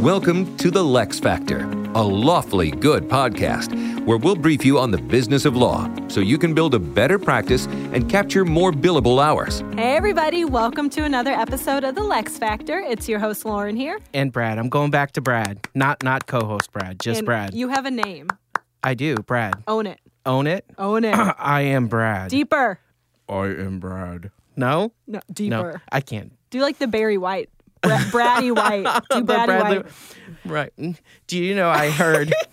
Welcome to the Lex Factor, a lawfully good podcast where we'll brief you on the business of law so you can build a better practice and capture more billable hours. Hey, everybody, welcome to another episode of The Lex Factor. It's your host, Lauren, here. And Brad. I'm going back to Brad. Not not co-host Brad, just And Brad. You have a name. I do, Brad. Own it. Own it. Own it. I am Brad. Deeper. I am Brad. No? No, No. deeper. I can't. Do you like the Barry White. Bra- Braddy White. Do Bradley- White. Right. Do you know I heard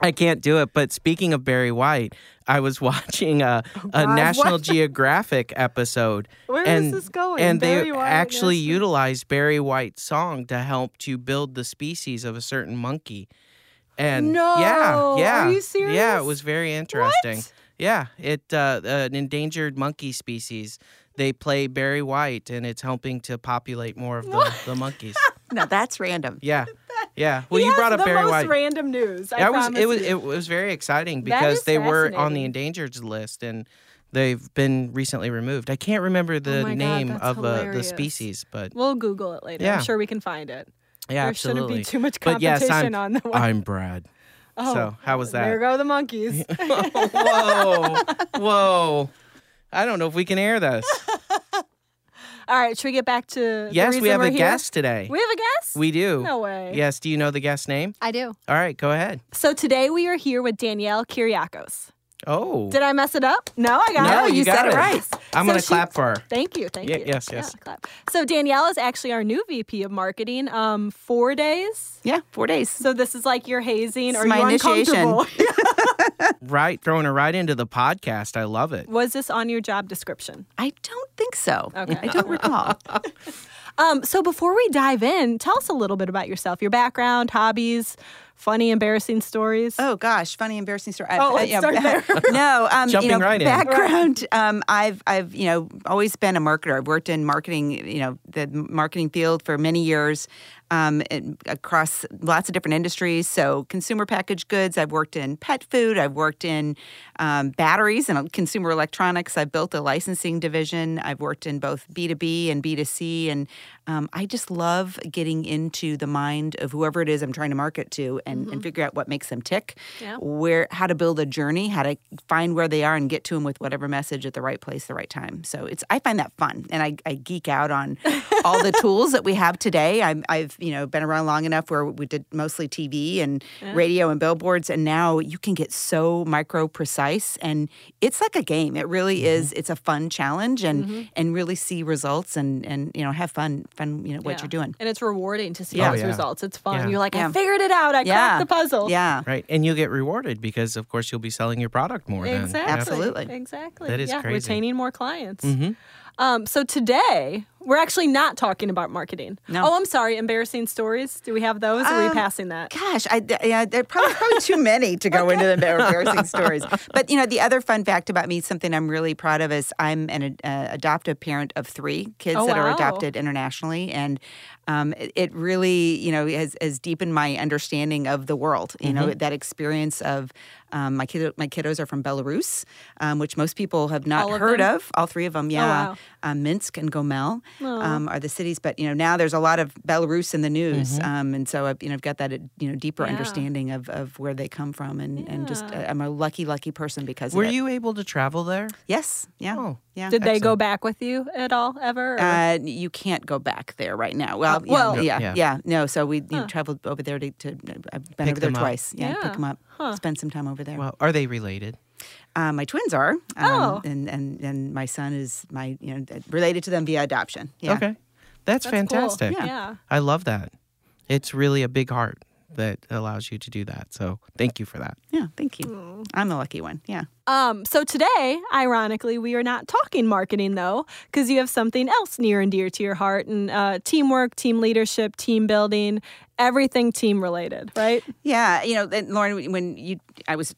I can't do it, but speaking of Barry White, I was watching a, a God, National what? Geographic episode. Where is and, this going? And Barry they White, actually utilized Barry White's song to help to build the species of a certain monkey. And No! yeah, yeah. Are you serious? Yeah, it was very interesting. What? Yeah, it uh, an endangered monkey species. They play Barry White, and it's helping to populate more of the, the monkeys. No, that's random. Yeah, yeah. Well, He you brought up the Barry most White. random news. I That was it. Was you. it was very exciting because they were on the endangered list, and they've been recently removed. I can't remember the Oh God, name of uh, the species, but We'll Google it later. Yeah. I'm sure we can find it. yeah, there absolutely. shouldn't be too much yes, competition I'm, on the one. I'm Brad. Oh, so how was that? There go the monkeys. whoa, whoa! I don't know if we can air this. All right, should we get back to the Yes, we have we're a here? guest today. We have a guest? We do. No way. Yes. Do you know the guest name? I do. All right, go ahead. So today we are here with Danielle Kyriakos. Oh, Did I mess it up? No, I got No, it. you got said it. it right. I'm So gonna clap for her. Thank you. Thank Ye- you. yes, yes. Yeah, clap. So Danielle is actually our new VP of marketing. Um, four days. Yeah, four days. So this is like your hazing or my initiation. Right, throwing her right into the podcast. I love it. Was this on your job description? I don't think so. Okay. I don't recall. Um, so before we dive in, tell us a little bit about yourself, your background, hobbies, funny, embarrassing stories. Oh gosh, funny, embarrassing story. Oh, let's start there. no, um, Jumping you know, right in. background. Um, I've, I've, you know, always been a marketer. I've worked in marketing, you know, the marketing field for many years, um, across lots of different industries. So consumer packaged goods. I've worked in pet food. I've worked in um, batteries and consumer electronics. I've built a licensing division. I've worked in both B two B and B two C, and um, I just love getting into the mind of whoever it is I'm trying to market to, and, and figure out what makes them tick Yeah. where how to build a journey, how to find where they are and get to them with whatever message at the right place, the right time. So it's I find that fun, and I, I geek out on all the tools that we have today. I'm, I've you know been around long enough where we did mostly TV and radio and billboards, and now you can get so micro precise, and it's like a game. It really is. It's a fun challenge, and and really see results and and you know have fun fun you know what Yeah. you're doing. And it's rewarding to see Yeah. those Oh, yeah. results. It's fun. Yeah. You're like, I figured it out. I Yeah. cracked the puzzle. Yeah. Right, and you'll get rewarded because, of course, you'll be selling your product more. Then Exactly. Absolutely. Exactly. That is yeah, crazy. retaining more clients. Mhm. Um, so today we're actually not talking about marketing. No. Oh, I'm sorry. Embarrassing stories. Do we have those? or are we Um, passing that? Gosh, I, yeah, there are probably, probably too many to go into the embarrassing stories. But you know, the other fun fact about me, something I'm really proud of, is I'm an uh, adoptive parent of three kids Oh, that are adopted internationally, and um, it, it really, you know, has, has deepened my understanding of the world. You know, Mm-hmm. that experience of um, my kid, my kiddos are from Belarus, um, which most people have not of heard them? Oh, of. All three of them, yeah. wow. Um, Minsk and Gomel um, are the cities, but you know now there's a lot of Belarus in the news, um, and so I've you know I've got that you know deeper Yeah. understanding of, of where they come from, and, and just uh, I'm a lucky lucky person because Were of it. you able to travel there? Yes, yeah, Oh. Yeah. Did they go back with you at all ever? uh, you can't go back there right now. Well, Uh, yeah, well- yeah, Yeah. yeah, No, so we you know, Huh. traveled over there to, to I've been Pick over there them up. twice. Yeah, Yeah. pick them up, Huh. spend some time over there. Well, are they related? Uh, my twins are, um, Oh. and, and and my son is my you know related to them via adoption. Yeah. Okay, that's, That's cool. fantastic. Yeah. yeah. I love that. It's really a big heart that allows you to do that. So thank you for that. Yeah, thank you. I'm the lucky one. Yeah. Um, so today, ironically, we are not talking marketing though, because you have something else near and dear to your heart and uh, teamwork, team leadership, team building, everything team related, right? Yeah, you know, and Lauren, when you, I was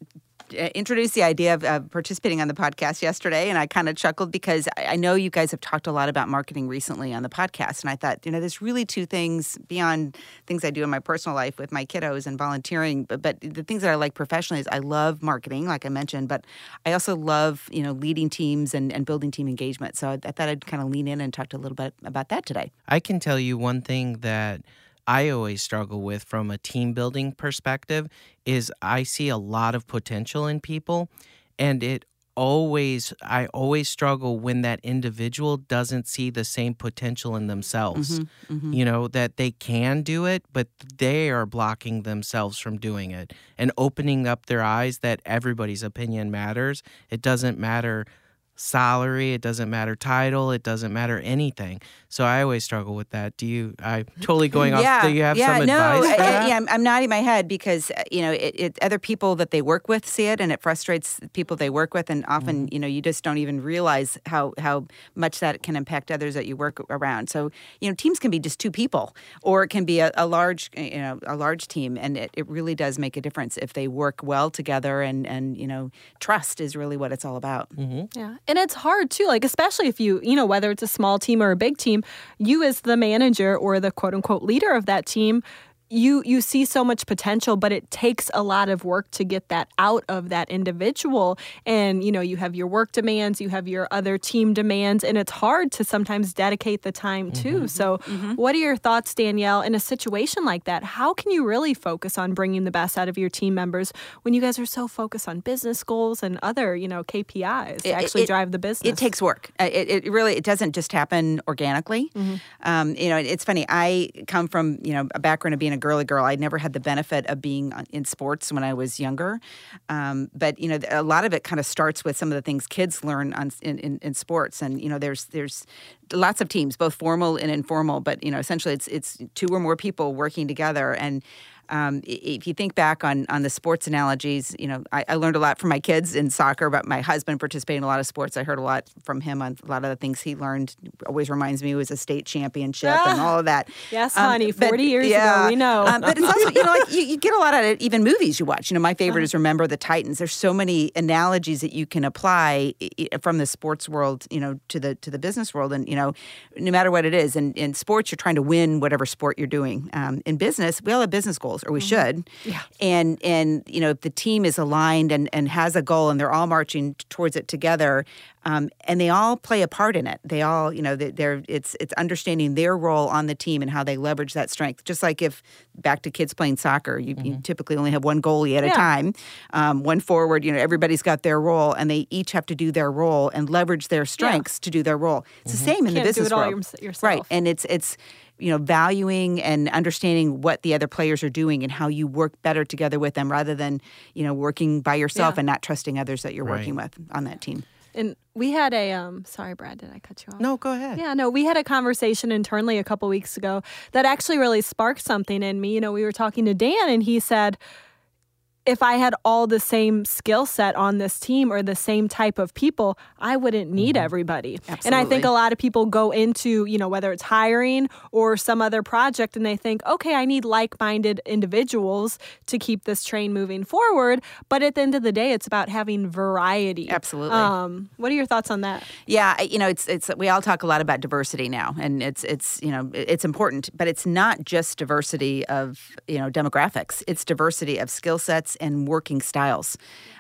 introduced the idea of uh, participating on the podcast yesterday, and I kind of chuckled because I, I know you guys have talked a lot about marketing recently on the podcast, and I thought, you know, there's really two things beyond things I do in my personal life with my kiddos and volunteering, but, but the things that I like professionally is I love marketing, like I mentioned, but I also love, you know, leading teams and, and building team engagement. So I, I thought I'd kind of lean in and talk a little bit about that today. I can tell you one thing that I always struggle with from a team building perspective is I see a lot of potential in people and it always I always struggle when that individual doesn't see the same potential in themselves. Mm-hmm, You know that they can do it but they are blocking themselves from doing it and opening up their eyes that everybody's opinion matters. It doesn't matter salary, it doesn't matter title, it doesn't matter anything. So I always struggle with that. Do you I totally going off yeah, do you have yeah, some no, advice for I- I- that? yeah, I'm, I'm nodding my head because uh, you know it, it, other people that they work with see it, and it frustrates people they work with, and often Mm-hmm. you know you just don't even realize how how much that can impact others that you work around. So you know teams can be just two people, or it can be a, a large you know a large team, and it, it really does make a difference if they work well together, and and you know trust is really what it's all about. Yeah. And it's hard too, like, especially if you, you know, whether it's a small team or a big team, you as the manager or the quote unquote leader of that team, you you see so much potential but it takes a lot of work to get that out of that individual and you know you have your work demands you have your other team demands and it's hard to sometimes dedicate the time too so what are your thoughts danielle in a situation like that how can you really focus on bringing the best out of your team members when you guys are so focused on business goals and other you know kpis to It- actually it- drive the business It takes work. Uh, It, it really it doesn't just happen organically. Mm-hmm. Um, you know, it's funny. I come from you know a background of being a girly girl. I never had the benefit of being in sports when I was younger. Um, but you know, a lot of it kind of starts with some of the things kids learn on in, in, in sports. And you know, there's there's lots of teams, both formal and informal. But you know, essentially, it's it's two or more people working together and. Um, if you think back on on the sports analogies, you know, I, I learned a lot from my kids in soccer, but my husband participated in a lot of sports. I heard a lot from him on a lot of the things he learned. Always reminds me he was a state championship and all of that. Yes, Um, honey, but- 40 years ago, we know. Um, but it's also, you know, like you, you get a lot out of even movies you watch. You know, my favorite is Remember the Titans. There's so many analogies that you can apply from the sports world, you know, to the to the business world, and you know, no matter what it is. And in sports, you're trying to win whatever sport you're doing. Um, in business, we all have business goals, or we should. Yeah. And and you know, if the team is aligned and and has a goal, and they're all marching towards it together, um, and they all play a part in it. They all, you know, they- they're it's it's understanding their role on the team and how they leverage that strength. Just like if back to kids playing soccer, you, you typically only have one goalie at Yeah. a time, um, one forward. You know, everybody's got their role, and they each have to do their role and leverage their strengths to do their role. It's the same in the do business it all world, right? And it's it's you know valuing and understanding what the other players are doing and how you work better together with them rather than you know working by yourself Yeah. and not trusting others that you're Right. working with on that team. And we had a um sorry Brad, did I cut you off? No, go ahead. Yeah, no, we had a conversation internally a couple weeks ago that actually really sparked something in me. You know, we were talking to Dan and he said if I had all the same skill set on this team or the same type of people, I wouldn't need everybody. And I think a lot of people go into, you know, whether it's hiring or some other project and they think, okay, I need like minded individuals to keep this train moving forward. But at the end of the day, it's about having variety. Absolutely. Um, what are your thoughts on that? Yeah, you know, it's it's we all talk a lot about diversity now, and it's it's you know it's important, but it's not just diversity of you know demographics. It's diversity of skill sets and working styles.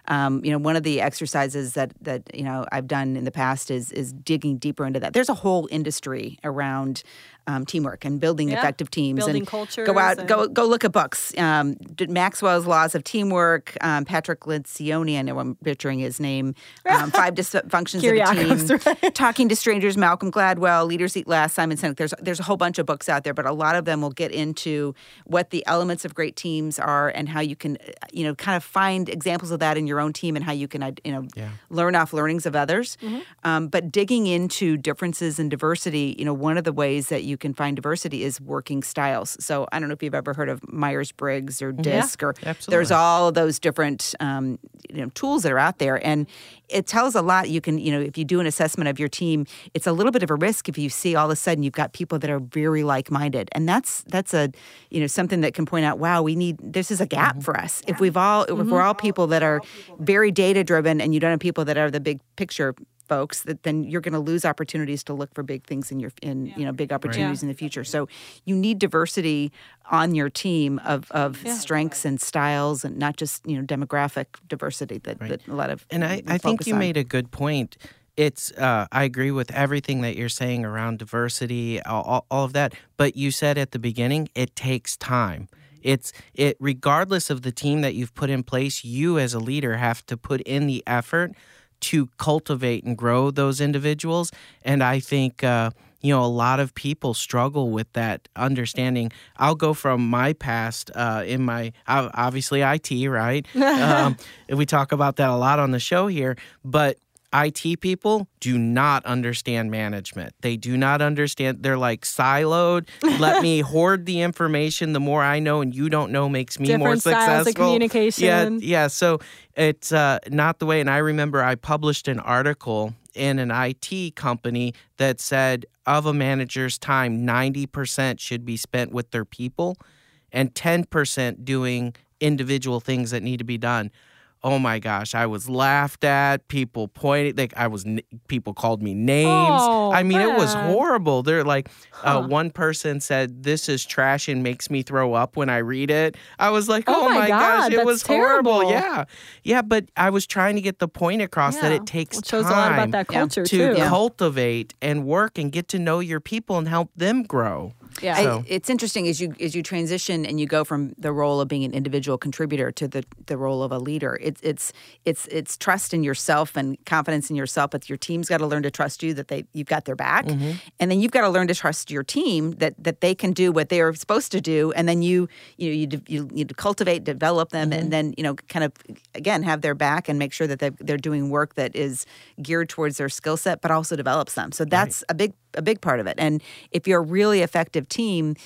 Um, you know, one of the exercises that that you know I've done in the past is is digging deeper into that. There's a whole industry around um, teamwork and building Yeah. effective teams, Building and cultures Go out, and- go go look at books. Um, Maxwell's Laws of Teamwork. Um, Patrick Lencioni, I know I'm butchering his name. Um, Five Dysfunctions of a Kyriakos, Team. Talking to Strangers, Malcolm Gladwell, Leaders Eat Last, Simon Sinek. There's there's a whole bunch of books out there, but a lot of them will get into what the elements of great teams are and how you can, uh, you know, kind of find examples of that in your own team and how you can, uh, you know, Yeah. learn off learnings of others. Um, but digging into differences and diversity, you know, one of the ways that you can find diversity is working styles. So I don't know if you've ever heard of Myers Briggs or DISC or there's all of those different um, you know tools that are out there. And it tells a lot. You can you know if you do an assessment of your team it's a little bit of a risk if you see all of a sudden you've got people that are very like-minded. And that's that's a you know something that can point out wow we need this is a gap for us. If we've all if we're all people that are very data driven and you don't have people that are the big picture folks that then you're going to lose opportunities to look for big things in your in you know big opportunities in the future so you need diversity on your team of of strengths and styles and not just you know demographic diversity that, that a lot of And I, I think you on. made a good point. it's uh, I agree with everything that you're saying around diversity, all, all of that. But you said at the beginning, it takes time. It's it regardless of the team that you've put in place, you as a leader have to put in the effort to cultivate and grow those individuals. And I think uh, you know a lot of people struggle with that understanding. I'll go from my past uh, in my obviously IT, right? um, we talk about that a lot on the show here, but IT people do not understand management. They do not understand. They're like siloed. Let me hoard the information. The more I know and you don't know makes me Different more styles successful. of communication. Yeah, yeah. So it's uh, not the way. And I remember I published an article in an IT company that said of a manager's time, 90% should be spent with their people and 10% doing individual things that need to be done oh my gosh, I was laughed at. People pointed, like I was, people called me names. Oh, I mean, it was horrible. They're like, uh, one person said, "This is trash and makes me throw up when I read it." I was like, Oh oh, my my God, gosh, it that's was horrible. terrible. Yeah, yeah, but I was trying to get the point across that it takes It shows time a lot about that culture to too. cultivate and work and get to know your people and help them grow. Yeah. I- it's interesting as you as you transition and you go from the role of being an individual contributor to the, the role of a leader. It's it's it's it's trust in yourself and confidence in yourself. But your team's got to learn to trust you that they you've got their back, mm-hmm. and then you've got to learn to trust your team that that they can do what they are supposed to do. And then you you know you de- you need to cultivate, develop them, mm-hmm. and then you know kind of again have their back and make sure that they they're doing work that is geared towards their skill set, but also develops them. So that's a big a big part of it. And if you're a really effective team,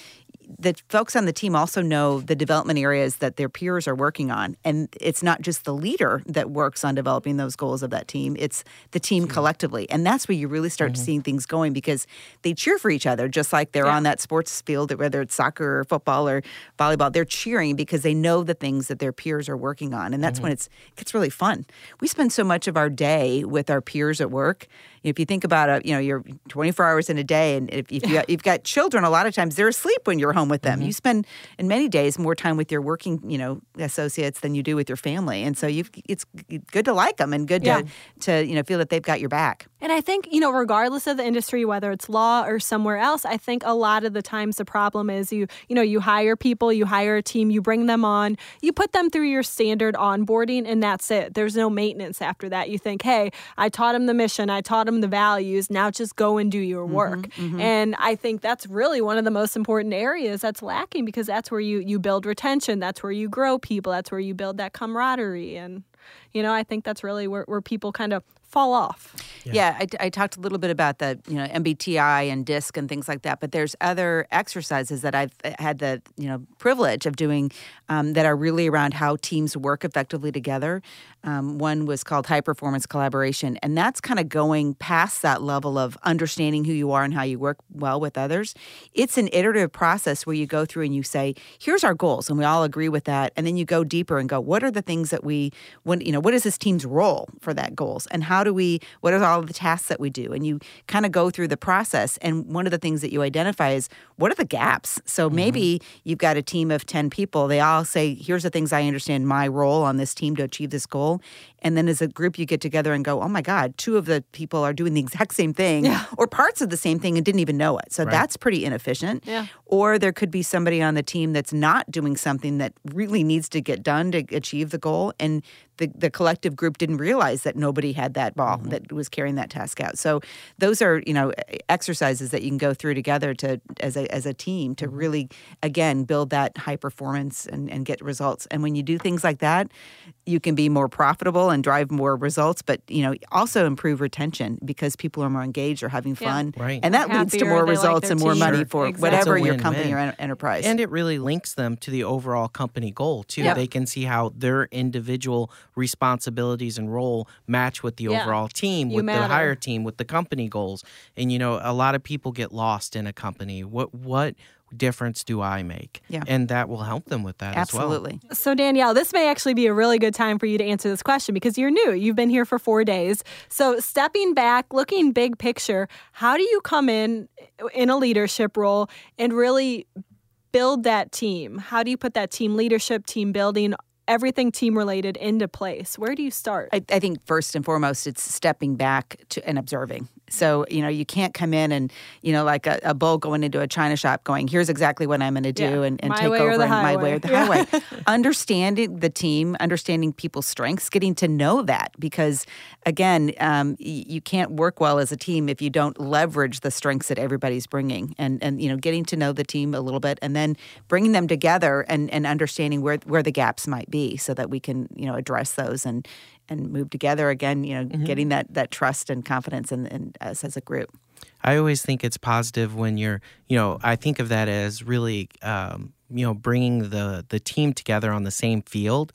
the folks on the team also know the development areas that their peers are working on. And it's not just the leader that works on developing those goals of that team, it's the team collectively. And that's where you really start mm-hmm. seeing things going because they cheer for each other, just like they're Yeah. on that sports field, whether it's soccer or football or volleyball. They're cheering because they know the things that their peers are working on. And that's mm-hmm. when it's it gets really fun. We spend so much of our day with our peers at work. If you think about it, you know, you're 24 hours in a day, and if, if you, you've got children, a lot of times they're asleep when you're home with them. Mm-hmm. You spend, in many days, more time with your working, you know, associates than you do with your family, and so you've it's good to like them and good Yeah. to to you know feel that they've got your back. And I think, you know, regardless of the industry, whether it's law or somewhere else, I think a lot of the times the problem is you, you know, you hire people, you hire a team, you bring them on, you put them through your standard onboarding, and that's it. There's no maintenance after that. You think, hey, I taught them the mission, I taught them the values, now just go and do your mm-hmm, work. Mm-hmm. And I think that's really one of the most important areas that's lacking because that's where you you build retention, that's where you grow people, that's where you build that camaraderie. And, you know, I think that's really where, where people kind of fall off. Yeah, I, I talked a little bit about the you know MBTI and DISC and things like that, but there's other exercises that I've uh, had the you know privilege of doing um, that are really around how teams work effectively together. Um, one was called high performance collaboration, and that's kind of going past that level of understanding who you are and how you work well with others. It's an iterative process where you go through and you say, "Here's our goals," and we all agree with that, and then you go deeper and go, "What are the things that we, what you know, what is this team's role for that goals, and how do we, what are all the tasks that we do?" And you kind of go through the process, and one of the things that you identify is what are the gaps. So mm-hmm. maybe you've got a team of ten people. They all say, "Here's the things I understand my role on this team to achieve this goal," and then as a group you get together and go, "Oh my God, two of the people are doing the exact same thing, or parts of the same thing and didn't even know it." So that's pretty inefficient. Yeah. Or there could be somebody on the team that's not doing something that really needs to get done to achieve the goal. And the, the collective group didn't realize that nobody had that ball mm-hmm. that was carrying that task out. So those are, you know, exercises that you can go through together to as a as a team to mm-hmm. really again build that high performance and, and get results. And when you do things like that, you can be more profitable and drive more results, but you know, also improve retention because people are more engaged or having Yeah. fun. Right. And that leads to more they like results and more team. money for Exactly. whatever your company or en- enterprise. And it really links them to the overall company goal too. Yep. They can see how their individual responsibilities and role match with the Yeah. overall team, You with matter. the higher team, with the company goals. And you know, a lot of people get lost in a company. What what difference do I make? Yeah. And that will help them with that Absolutely. So, Danielle, this may actually be a really good time for you to answer this question because you're new. You've been here for four days. So, stepping back, looking big picture, how do you come in in a leadership role and really build that team? How do you put that team leadership, team building everything team related into place? Where do you start? I, I think first and foremost, it's stepping back to and observing. So, you know, you can't come in and, you know, like a, a bull going into a china shop going, here's exactly what I'm going to do Yeah. and, and My take over and my way or the Yeah. highway. understanding the team, understanding people's strengths, getting to know that because, again, um, you can't work well as a team if you don't leverage the strengths that everybody's bringing and, and you know, getting to know the team a little bit and then bringing them together and, and understanding where, where the gaps might be so that we can, you know, address those and, and move together again, you know, getting that, that trust and confidence in, in us as a group. I always think it's positive when you're, you know, I think of that as really, um, you know, bringing the the team together on the same field.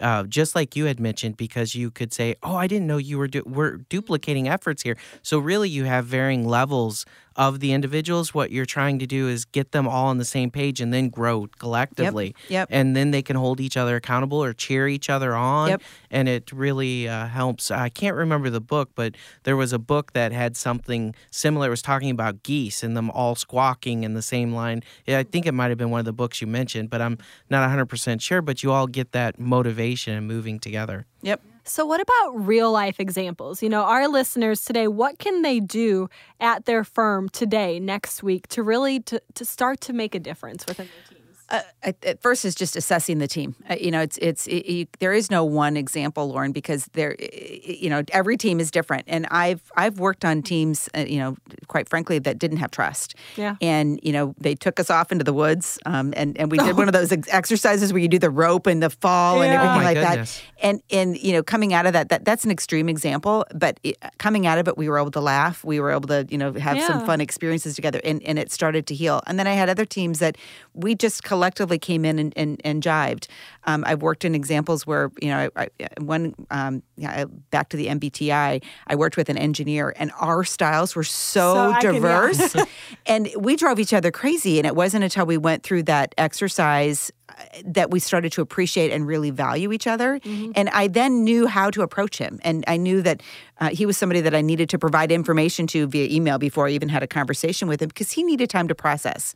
Uh, just like you had mentioned, because you could say, "Oh, I didn't know you were du- we're duplicating efforts here." So really, you have varying levels of the individuals. What you're trying to do is get them all on the same page and then grow collectively. Yep. yep. And then they can hold each other accountable or cheer each other on. Yep. And it really uh, helps. I can't remember the book, but there was a book that had something similar. It was talking about geese and them all squawking in the same line. Yeah, I think it might have been one of the books you mentioned, but I'm not 100% sure. But you all get that motivation and moving together. Yep. So, what about real life examples? You know, our listeners today, what can they do at their firm today, next week, to really to, to start to make a difference within their teams? Uh, at, first, is just assessing the team. Uh, you know, it's it's it, you, there is no one example, Lauren, because there, you know, every team is different. And I've I've worked on teams, uh, you know, quite frankly, that didn't have trust. Yeah. And you know, they took us off into the woods, um, and and we did one of those ex- exercises where you do the rope and the fall and everything Oh like goodness. that. And and you know, coming out of that, that that's an extreme example, but it, coming out of it, we were able to laugh. We were able to you know have Yeah. some fun experiences together, and and it started to heal. And then I had other teams that we just collectively came in and and, and jived. Um, I've worked in examples where you know I, I, one um, yeah, back to the MBTI. I worked with an engineer, and our styles were So so, I can- yeah. diverse, and we drove each other crazy. And it wasn't until we went through that exercise uh, that we started to appreciate and really value each other. And I then knew how to approach him, and I knew that uh, he was somebody that I needed to provide information to via email before I even had a conversation with him because he needed time to process.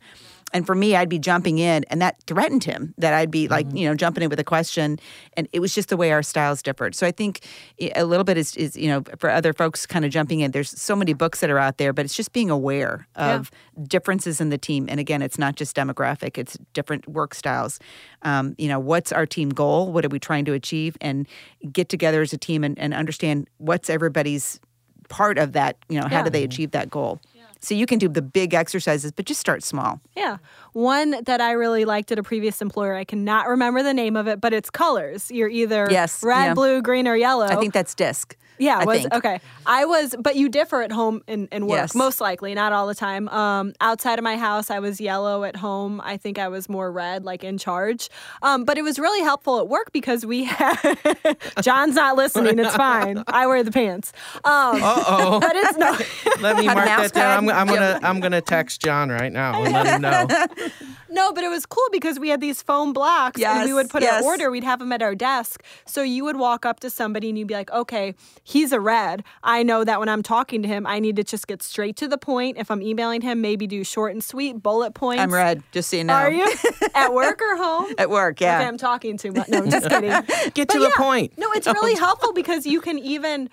And for me, I'd be jumping in, and that threatened him that I'd be like, you know, jumping in with a question. And it was just the way our styles differed. So I think a little bit is, is you know, for other folks kind of jumping in, there's so many books that are out there, but it's just being aware of differences in the team. And again, it's not just demographic, it's different work styles. Um, you know, what's our team goal? What are we trying to achieve? And get together as a team and, and understand what's everybody's part of that. You know, how Yeah. do they achieve that goal? So you can do the big exercises, but just start small. Yeah. One that I really liked at a previous employer, I cannot remember the name of it, but it's colors. You're either Yes, red, yeah. blue, green, or yellow. I think that's disc. Yeah, I was think. okay. I was, but you differ at home and, and work, Yes. most likely, not all the time. Um, outside of my house, I was yellow. At home, I think I was more red, like in charge. Um, but it was really helpful at work because we had John's not listening. It's fine. I wear the pants. Um, Uh oh. but it's no. let me mark that down. I'm. I'm gonna I'm gonna text John right now and let him know. No, but it was cool because we had these foam blocks and we would put yes. an order. We'd have them at our desk. So you would walk up to somebody and you'd be like, okay, he's a red. I know that when I'm talking to him, I need to just get straight to the point. If I'm emailing him, maybe do short and sweet bullet points. I'm red, just so you know. Are you? at work or home? At work, yeah. Okay, I'm talking too much. No, I'm just kidding. Get But to the point. No, it's really helpful because you can even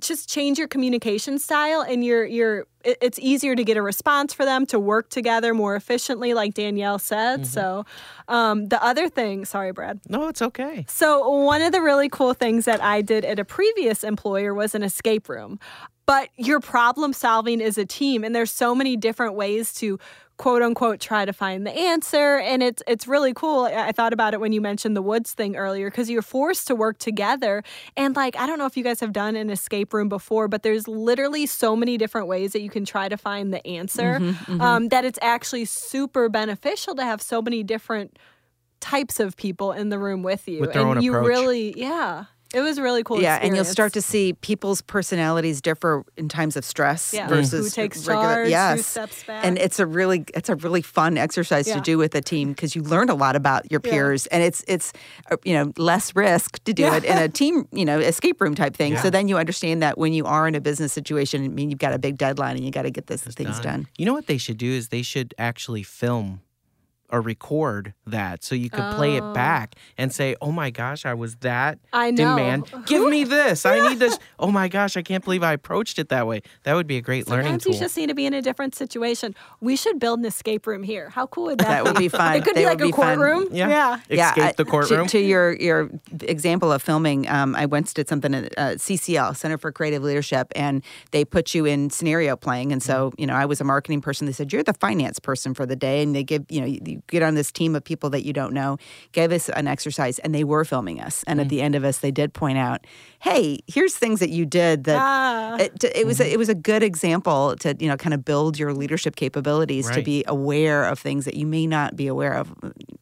just change your communication style and you're you're it's easier to get a response for them to work together more efficiently like Danielle said. Mm-hmm. So um, the other thing, sorry Brad. No, it's okay. So, one of the really cool things that I did at a previous employer was an escape room. But your problem solving is a team, and there's so many different ways to quote unquote try to find the answer. And it's it's really cool. I thought about it when you mentioned the woods thing earlier because you're forced to work together. And like i don't know if you guys have done an escape room before but there's literally so many different ways that you can try to find the answer Mm-hmm, Um, that it's actually super beneficial to have so many different types of people in the room with you. With their and you approach. really yeah it was really cool yeah, and you'll start to see people's personalities differ in times of stress Yeah. versus Who takes regular. charge, who Yes, steps back. and it's a really it's a really fun exercise Yeah. to do with a team because you learn a lot about your Yeah. peers, and it's it's uh, you know less risk to do Yeah. it in a team you know escape room type thing. Yeah. So then you understand that when you are in a business situation, I mean you've got a big deadline and you got to get this things done. You know what they should do is they should actually film or record that so you could play it back and say, "Oh my gosh, I was that I know. demand. Give me this. I need this. Oh my gosh, I can't believe I approached it that way." That would be a great learning Sometimes you just need to be in a different situation. We should build an escape room here. How cool would that, That would be fun. It could They be like a be fun. courtroom. Yeah. yeah. Escape I- the to- courtroom. To, your your example of filming, um, I once did something at uh, CCL Center for Creative Leadership, and they put you in scenario playing. And so, Mm-hmm. you know, I was a marketing person. They said you're the finance person for the day, and they give you know you, you get on this team of people that you don't know. Gave us an exercise, and they were filming us. And Mm. at the end of us, they did point out, "Hey, here's things that you did that." Ah. It, it was a, it was a good example to you know kind of build your leadership capabilities to be aware of things that you may not be aware of.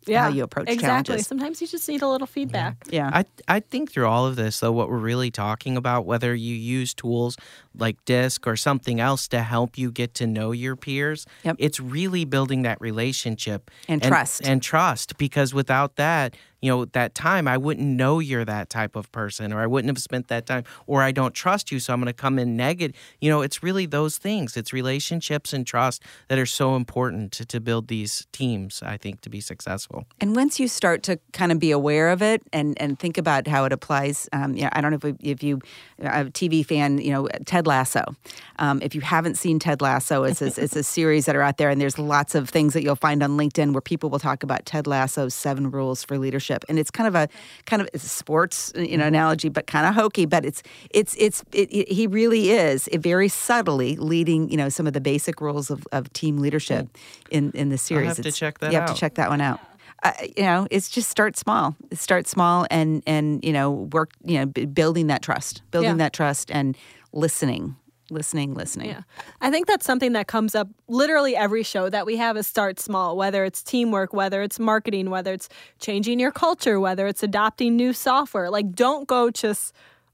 Yeah. how you approach exactly. challenges. Sometimes you just need a little feedback. Yeah. I I think through all of this though, what we're really talking about, whether you use tools like DISC or something else to help you get to know your peers, Yep. it's really building that relationship And trust. and trust. Because without that, you know, that time, I wouldn't know you're that type of person, or I wouldn't have spent that time, or I don't trust you, so I'm going to come in negative. You know, it's really those things. It's relationships and trust that are so important to, to build these teams. I think to be successful. And once you start to kind of be aware of it and, and think about how it applies, um, I don't know if, if you, a TV fan, you know, Ted Lasso. Um, if you haven't seen Ted Lasso, it's a, it's a series that are out there, and there's lots of things that you'll find on LinkedIn where people will talk about Ted Lasso's seven rules for leadership, and it's kind of a kind of it's a sports you know analogy, but kind of hokey. But it's it's it's it, it, he really is very subtly leading you know some of the basic rules of, of team leadership in in the series. have to check that You have to check that one out. Uh, you know, it's just start small. Start small and and you know work. You know, b- building that trust, building Yeah. that trust, and listening, listening, listening. Yeah. I think that's something that comes up literally every show that we have is start small, whether it's teamwork, whether it's marketing, whether it's changing your culture, whether it's adopting new software. Like, don't go just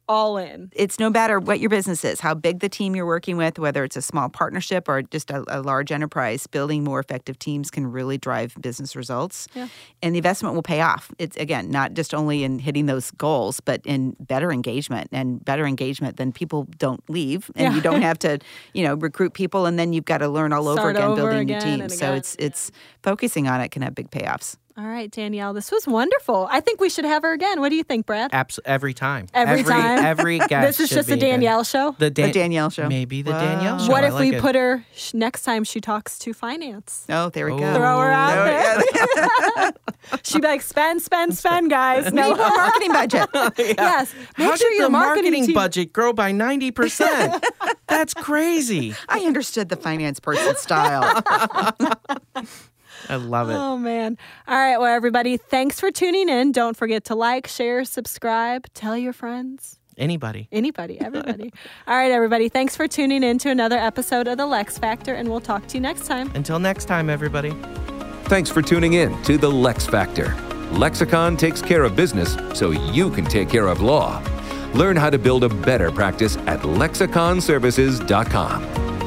all in. It's no matter what your business is, how big the team you're working with, whether it's a small partnership or just a, a large enterprise, building more effective teams can really drive business results. Yeah. And the investment will pay off. It's again not just only in hitting those goals, but in better engagement. And better engagement, then people don't leave, and Yeah. you don't have to, you know, recruit people, and then you've got to learn all over again over building again new teams. So it's it's focusing on it can have big payoffs. All right, Danielle, this was wonderful. I think we should have her again. What do you think, Brad? Abs- every time. Every time? Every guest. this is just a be there. Danielle show. The, Dan- The Danielle show. Maybe the Wow. Danielle show. what if like we it. put her sh- next time she talks to finance? Oh, there we go. Oh. Throw her out Oh, there. She'd be like, spend, spend, spend, guys. We No, need marketing budget. yes. Make How sure did your the marketing team- budget grow by 90%? That's crazy. I understood the finance person style. I love it. Oh man. All right, well everybody, thanks for tuning in. Don't forget to like, share, subscribe, tell your friends. Anybody. Anybody, everybody. All right, everybody. Thanks for tuning in to another episode of The Lex Factor, and we'll talk to you next time. Until next time, everybody. Thanks for tuning in to the Lex Factor. Lexicon takes care of business so you can take care of law. Learn how to build a better practice at lexiconservices.com.